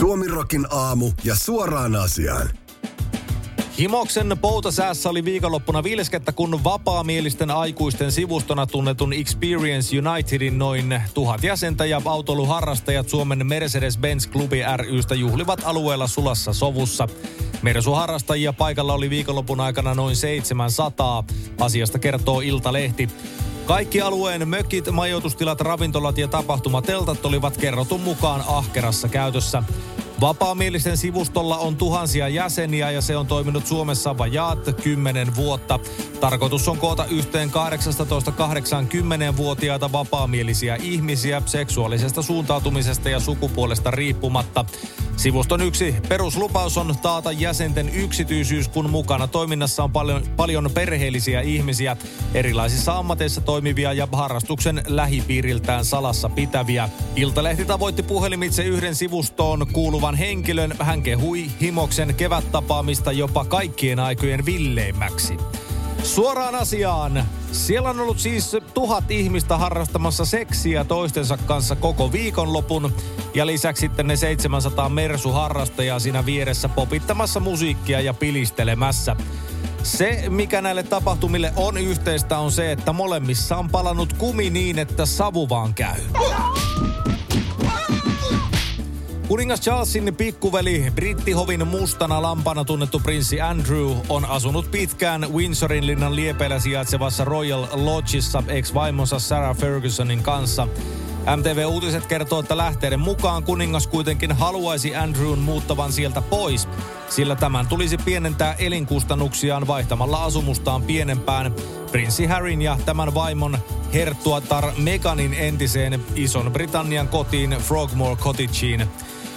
Suomirokin aamu ja suoraan asiaan. Himoksen poutasäässä oli viikonloppuna vilskettä, kun vapaamielisten aikuisten sivustona tunnetun Experience Unitedin noin tuhat jäsentä ja autoiluharrastajat Suomen Mercedes-Benz-klubi rystä juhlivat alueella sulassa sovussa. Mersuharrastajia paikalla oli viikonlopun aikana noin 700. Asiasta kertoo Iltalehti. Kaikki alueen mökit, majoitustilat, ravintolat ja tapahtumateltat olivat kerrotun mukaan ahkerassa käytössä. Vapaamielisten sivustolla on tuhansia jäseniä ja se on toiminut Suomessa vajaat 10 vuotta. Tarkoitus on koota yhteen 18-80-vuotiaita vapaamielisiä ihmisiä seksuaalisesta suuntautumisesta ja sukupuolesta riippumatta. Sivuston yksi peruslupaus on taata jäsenten yksityisyys, kun mukana toiminnassa on paljon, paljon perheellisiä ihmisiä, erilaisissa ammateissa toimivia ja harrastuksen lähipiiriltään salassa pitäviä. Iltalehti tavoitti puhelimitse yhden sivustoon kuuluvan henkilön. Hän kehui himoksen kevättapaamista jopa kaikkien aikojen villeimmäksi. Suoraan asiaan. Siellä on ollut siis tuhat ihmistä harrastamassa seksiä toistensa kanssa koko viikonlopun. Ja lisäksi sitten ne 700 mersuharrastajaa siinä vieressä popittamassa musiikkia ja pilistelemässä. Se, mikä näille tapahtumille on yhteistä, on se, että molemmissa on palannut kumi niin, että savu vaan käy. Kuningas Charlesin pikkuveli, brittihovin mustana lampana tunnettu prinssi Andrew, on asunut pitkään Windsorin linnan liepeillä sijaitsevassa Royal Lodgeissa ex-vaimonsa Sarah Fergusonin kanssa. MTV Uutiset kertoo, että lähteiden mukaan kuningas kuitenkin haluaisi Andrewn muuttavan sieltä pois, sillä tämän tulisi pienentää elinkustannuksiaan vaihtamalla asumustaan pienempään prinssi Harryn ja tämän vaimon herttuatar Meganin entiseen Ison Britannian kotiin Frogmore Cottageen.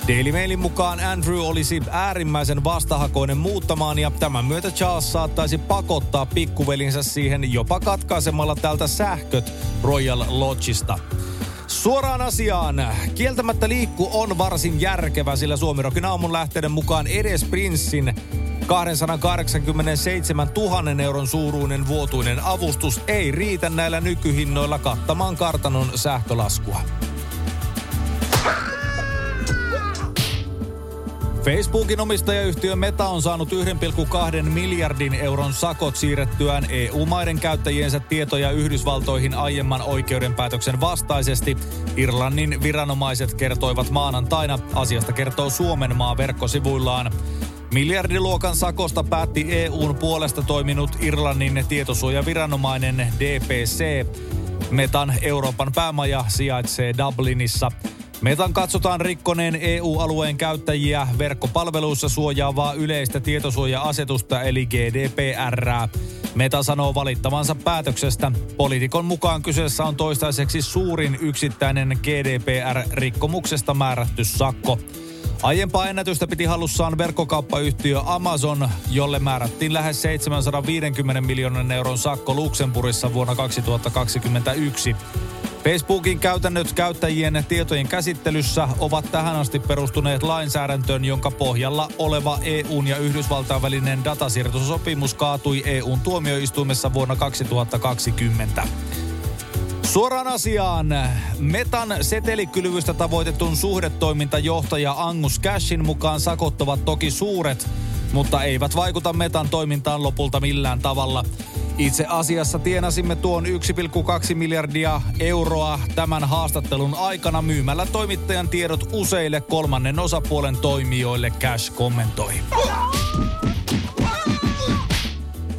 Daily Mailin mukaan Andrew olisi äärimmäisen vastahakoinen muuttamaan ja tämän myötä Charles saattaisi pakottaa pikkuvelinsä siihen jopa katkaisemalla tältä sähköt Royal Lodgeista. Suoraan asiaan. Kieltämättä liikku on varsin järkevä, sillä Suomirokin aamun lähteiden mukaan edes prinssin 287 000 euron suuruinen vuotuinen avustus ei riitä näillä nykyhinnoilla kattamaan kartanon sähkölaskua. Facebookin omistajayhtiö Meta on saanut 1,2 miljardin euron sakot siirrettyään EU-maiden käyttäjiensä tietoja Yhdysvaltoihin aiemman oikeudenpäätöksen vastaisesti. Irlannin viranomaiset kertoivat maanantaina. Asiasta kertoo Suomen maa verkkosivuillaan. Miljardiluokan sakosta päätti EUn puolesta toiminut Irlannin tietosuojaviranomainen DPC. Metan Euroopan päämaja sijaitsee Dublinissa. Metan katsotaan rikkoneen EU-alueen käyttäjiä verkkopalveluissa suojaavaa yleistä tietosuoja-asetusta eli GDPR. Meta sanoo valittavansa päätöksestä. Poliitikon mukaan kyseessä on toistaiseksi suurin yksittäinen GDPR-rikkomuksesta määrätty sakko. Aiempaa ennätystä piti hallussaan verkkokauppayhtiö Amazon, jolle määrättiin lähes 750 miljoonan euron sakko Luxemburgissa vuonna 2021. Facebookin käytännöt käyttäjien tietojen käsittelyssä ovat tähän asti perustuneet lainsäädäntöön, jonka pohjalla oleva EUn ja Yhdysvaltain välinen datasiirtosopimus kaatui EUn tuomioistuimessa vuonna 2020. Suoraan asiaan. Metan setelikylvystä tavoitetun suhdetoimintajohtaja Angus Cashin mukaan sakottavat toki suuret, mutta eivät vaikuta Metan toimintaan lopulta millään tavalla. Itse asiassa tienasimme tuon 1,2 miljardia euroa tämän haastattelun aikana myymällä toimittajan tiedot useille kolmannen osapuolen toimijoille, Cash kommentoi.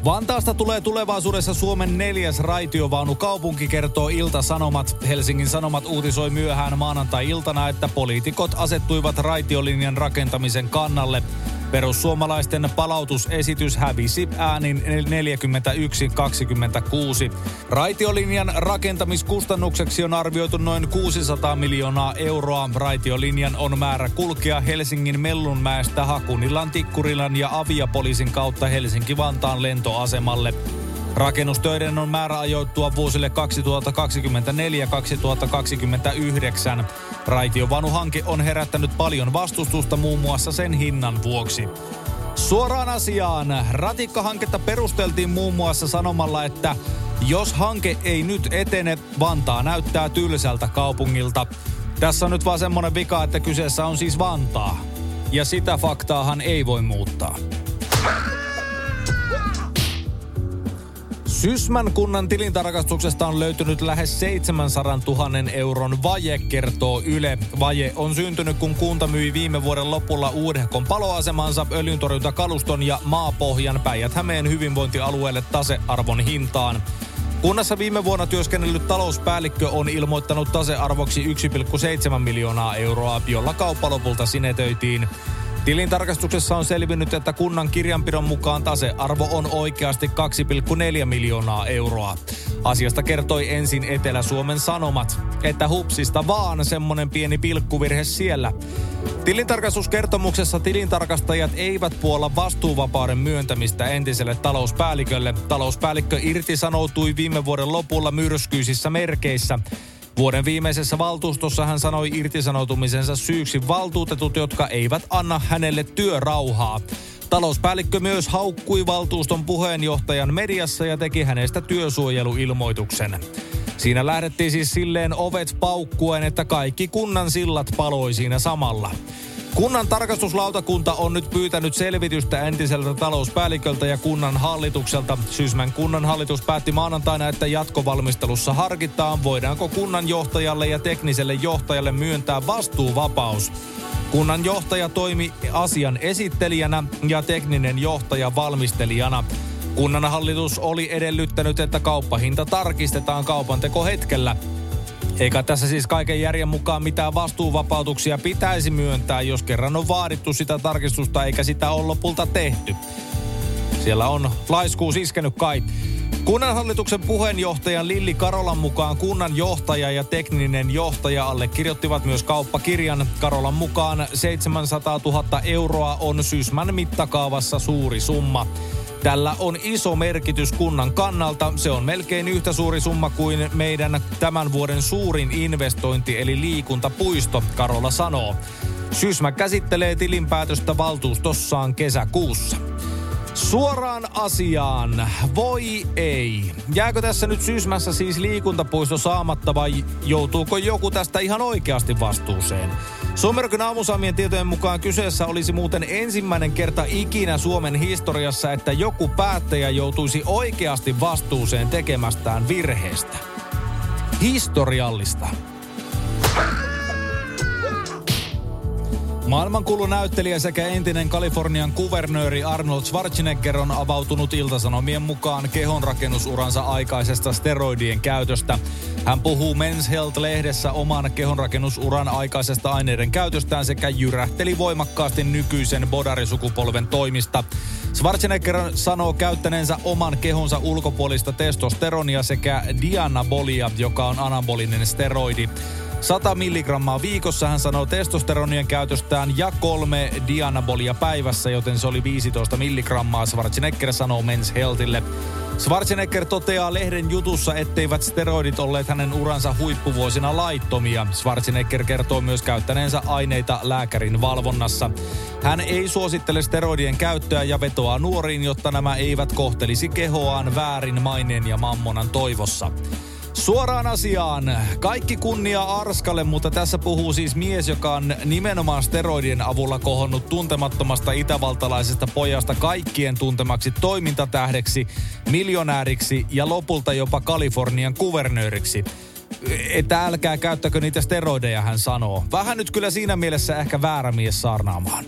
Vantaasta tulee tulevaisuudessa Suomen neljäs raitiovaunu kaupunki, kertoo Ilta-Sanomat. Helsingin Sanomat uutisoi myöhään maanantai-iltana, että poliitikot asettuivat raitiolinjan rakentamisen kannalle. Perussuomalaisten palautusesitys hävisi äänin 41-26. Raitiolinjan rakentamiskustannukseksi on arvioitu noin 600 miljoonaa euroa. Raitiolinjan on määrä kulkea Helsingin Mellunmäestä Hakunilan, Tikkurilan ja Aviapoliisin kautta Helsinki-Vantaan lentoasemalle. Rakennustöiden on määrä ajoittua vuosille 2024-2029. Raitiovanuhanke on herättänyt paljon vastustusta muun muassa sen hinnan vuoksi. Suoraan asiaan. Ratikkahanketta perusteltiin muun muassa sanomalla, että jos hanke ei nyt etene, Vantaa näyttää tylsältä kaupungilta. Tässä on nyt vaan semmonen vika, että kyseessä on siis Vantaa. ja sitä faktaahan ei voi muuttaa. Sysmän kunnan tilintarkastuksesta on löytynyt lähes 700 000 euron vaje, kertoo Yle. Vaje on syntynyt, kun kunta myi viime vuoden lopulla uudehkon paloasemansa, öljyntorjuntakaluston ja maapohjan Päijät-Hämeen hyvinvointialueelle tasearvon hintaan. Kunnassa viime vuonna työskennellyt talouspäällikkö on ilmoittanut tasearvoksi 1,7 miljoonaa euroa, jolla kauppa lopulta sinetöitiin. Tilintarkastuksessa on selvinnyt, että kunnan kirjanpidon mukaan tasearvo on oikeasti 2,4 miljoonaa euroa. Asiasta kertoi ensin Etelä-Suomen Sanomat, että hupsista vaan semmonen pieni pilkkuvirhe siellä. Tilintarkastuskertomuksessa tilintarkastajat eivät puolla vastuuvapauden myöntämistä entiselle talouspäällikölle. Talouspäällikkö irtisanoutui viime vuoden lopulla myrskyisissä merkeissä. Vuoden viimeisessä valtuustossa hän sanoi irtisanoutumisensa syyksi valtuutetut, jotka eivät anna hänelle työrauhaa. Talouspäällikkö myös haukkui valtuuston puheenjohtajan mediassa ja teki hänestä työsuojeluilmoituksen. Siinä lähdettiin siis silleen ovet paukkuen, että kaikki kunnan sillat paloi siinä samalla. Kunnan tarkastuslautakunta on nyt pyytänyt selvitystä entiseltä talouspäälliköltä ja kunnan hallitukselta. Sysmän kunnan hallitus päätti maanantaina, että jatkovalmistelussa harkitaan, voidaanko kunnan johtajalle ja tekniselle johtajalle myöntää vastuuvapaus. Kunnan johtaja toimi asian esittelijänä ja tekninen johtaja valmistelijana. Kunnan hallitus oli edellyttänyt, että kauppahinta tarkistetaan kaupanteko hetkellä. Eikä tässä siis kaiken järjen mukaan mitään vastuuvapautuksia pitäisi myöntää, jos kerran on vaadittu sitä tarkistusta eikä sitä ole lopulta tehty. Siellä on laiskuus iskenyt kai. Kunnanhallituksen puheenjohtajan Lilli Karolan mukaan kunnan johtaja ja tekninen johtaja allekirjoittivat myös kauppakirjan. Karolan mukaan 700 000 euroa on Sysmän mittakaavassa suuri summa. Tällä on iso merkitys kunnan kannalta. Se on melkein yhtä suuri summa kuin meidän tämän vuoden suurin investointi eli liikuntapuisto, Karola sanoo. Sysmä käsittelee tilinpäätöstä valtuustossaan kesäkuussa. Suoraan asiaan. Voi ei. Jääkö tässä nyt Sysmässä siis liikuntapuisto saamatta vai joutuuko joku tästä ihan oikeasti vastuuseen? Suomerokyn aamusaamien tietojen mukaan kyseessä olisi muuten ensimmäinen kerta ikinä Suomen historiassa, että joku päättäjä joutuisi oikeasti vastuuseen tekemästään virheestä. Historiallista. Maailmankuulu näyttelijä sekä entinen Kalifornian kuvernööri Arnold Schwarzenegger on avautunut iltasanomien mukaan kehonrakennusuransa aikaisesta steroidien käytöstä. Hän puhuu Men's Health-lehdessä oman kehonrakennusuran aikaisesta aineiden käytöstään sekä jyrähteli voimakkaasti nykyisen bodarisukupolven toimista. Schwarzenegger sanoo käyttäneensä oman kehonsa ulkopuolista testosteronia sekä dianabolia, joka on anabolinen steroidi. 100 milligrammaa viikossa hän sanoo testosteronien käytöstään ja kolme dianabolia päivässä, joten se oli 15 milligrammaa, Schwarzenegger sanoo Men's Healthille. Schwarzenegger toteaa lehden jutussa, etteivät steroidit olleet hänen uransa huippuvuosina laittomia. Schwarzenegger kertoo myös käyttäneensä aineita lääkärin valvonnassa. Hän ei suosittele steroidien käyttöä ja vetoaa nuoriin, jotta nämä eivät kohtelisi kehoaan väärin maineen ja mammonan toivossa. Suoraan asiaan. Kaikki kunnia Arskalle, mutta tässä puhuu siis mies, joka on nimenomaan steroidien avulla kohonnut tuntemattomasta itävaltalaisesta pojasta kaikkien tuntemaksi toimintatähdeksi, miljonääriksi ja lopulta jopa Kalifornian kuvernööriksi että älkää käyttäkö niitä steroideja, hän sanoo. Vähän nyt kyllä siinä mielessä ehkä väärä mies saarnaamaan.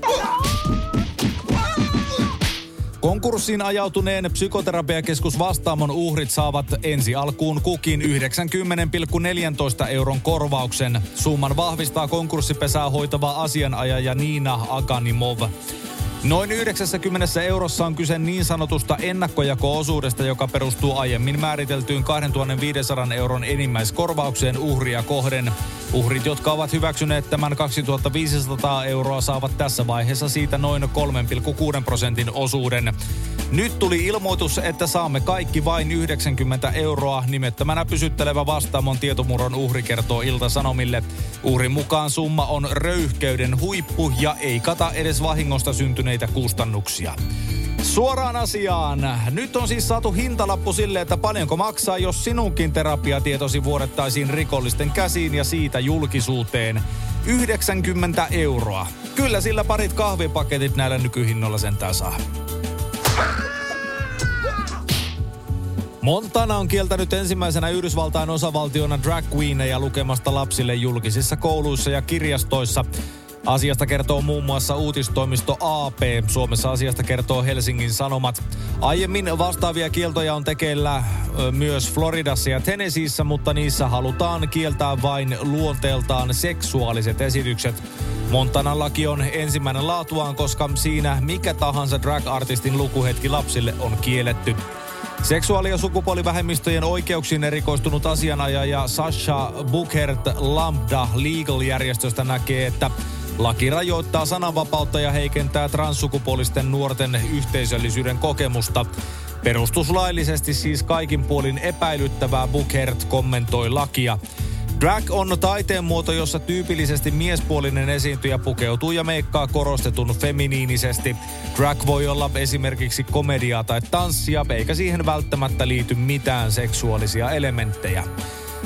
Konkurssiin ajautuneen psykoterapiakeskus Vastaamon uhrit saavat ensi alkuun kukin 90,14 euron korvauksen. Summan vahvistaa konkurssipesää hoitava asianajaja Niina Aganimov. Noin 90 eurossa on kyse niin sanotusta ennakkojako-osuudesta, joka perustuu aiemmin määriteltyyn 2500 euron enimmäiskorvaukseen uhria kohden. Uhrit, jotka ovat hyväksyneet tämän 2500 euroa, saavat tässä vaiheessa siitä noin 3,6 prosentin osuuden. Nyt tuli ilmoitus, että saamme kaikki vain 90 euroa. Nimettömänä pysyttelevä vastaamon tietomurron uhri kertoo Ilta-Sanomille. Uhrin mukaan summa on röyhkeyden huippu ja ei kata edes vahingosta syntyneitä kustannuksia. Suoraan asiaan. Nyt on siis saatu hintalappu sille, että paljonko maksaa, jos sinunkin terapiatietosi vuodettaisiin rikollisten käsiin ja siitä julkisuuteen. 90 euroa. Kyllä sillä parit kahvipaketit näillä nykyhinnoilla sentään saa. Montana on kieltänyt ensimmäisenä Yhdysvaltain osavaltiona drag queeneja lukemasta lapsille julkisissa kouluissa ja kirjastoissa. Asiasta kertoo muun muassa uutistoimisto AP. Suomessa asiasta kertoo Helsingin Sanomat. Aiemmin vastaavia kieltoja on tekeillä myös Floridassa ja Tennesseeissä, mutta niissä halutaan kieltää vain luonteeltaan seksuaaliset esitykset. Montanan laki on ensimmäinen laatuaan, koska siinä mikä tahansa drag-artistin lukuhetki lapsille on kielletty. Seksuaali- ja sukupuolivähemmistöjen oikeuksiin erikoistunut asianajaja Sasha Bukhert Lambda Legal-järjestöstä näkee, että Laki rajoittaa sananvapautta ja heikentää transsukupuolisten nuorten yhteisöllisyyden kokemusta. Perustuslaillisesti siis kaikin puolin epäilyttävää Bukhert kommentoi lakia. Drag on taiteen muoto, jossa tyypillisesti miespuolinen esiintyjä pukeutuu ja meikkaa korostetun feminiinisesti. Drag voi olla esimerkiksi komediaa tai tanssia, eikä siihen välttämättä liity mitään seksuaalisia elementtejä.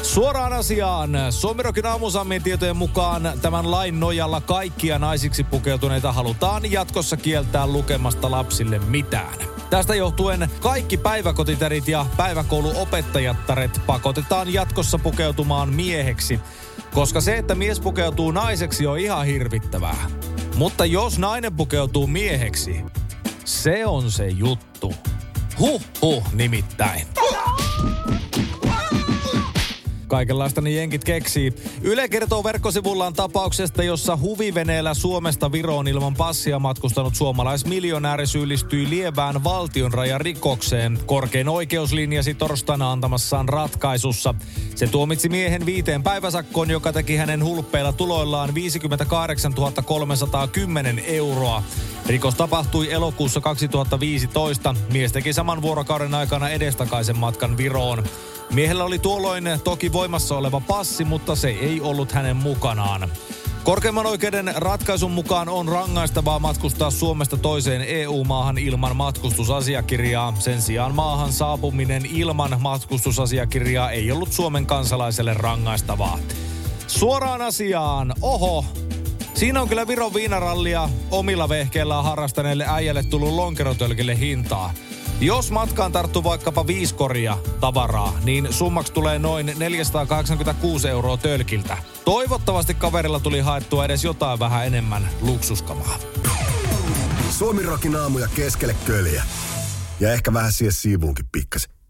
Suoraan asiaan. Suomirokin aamusammin tietojen mukaan tämän lain nojalla kaikkia naisiksi pukeutuneita halutaan jatkossa kieltää lukemasta lapsille mitään. Tästä johtuen kaikki päiväkotiterit ja päiväkouluopettajattaret pakotetaan jatkossa pukeutumaan mieheksi, koska se, että mies pukeutuu naiseksi on ihan hirvittävää. Mutta jos nainen pukeutuu mieheksi, se on se juttu. Huh huh nimittäin. Kaikenlaista niin jenkit keksii. Yle kertoo verkkosivullaan tapauksesta, jossa huviveneellä Suomesta Viroon ilman passia matkustanut suomalaismiljonääri syyllistyi lievään valtionrajarikokseen. Korkein oikeus linjasi torstaina antamassaan ratkaisussa. Se tuomitsi miehen viiteen päiväsakkoon, joka teki hänen hulppeilla tuloillaan 58 310 euroa. Rikos tapahtui elokuussa 2015. Mies teki saman vuorokauden aikana edestakaisen matkan Viroon. Miehellä oli tuolloin toki voimassa oleva passi, mutta se ei ollut hänen mukanaan. Korkeimman oikeuden ratkaisun mukaan on rangaistavaa matkustaa Suomesta toiseen EU-maahan ilman matkustusasiakirjaa. Sen sijaan maahan saapuminen ilman matkustusasiakirjaa ei ollut Suomen kansalaiselle rangaistavaa. Suoraan asiaan, oho, Siinä on kyllä Viron viinarallia omilla vehkeillään harrastaneille äijälle tullut lonkerotölkille hintaa. Jos matkaan tarttuu vaikkapa viisi koria tavaraa, niin summaksi tulee noin 486 euroa tölkiltä. Toivottavasti kaverilla tuli haettua edes jotain vähän enemmän luksuskamaa. Suomi rokin aamuja keskelle köljä. Ja ehkä vähän siihen siivuunkin pikkasen.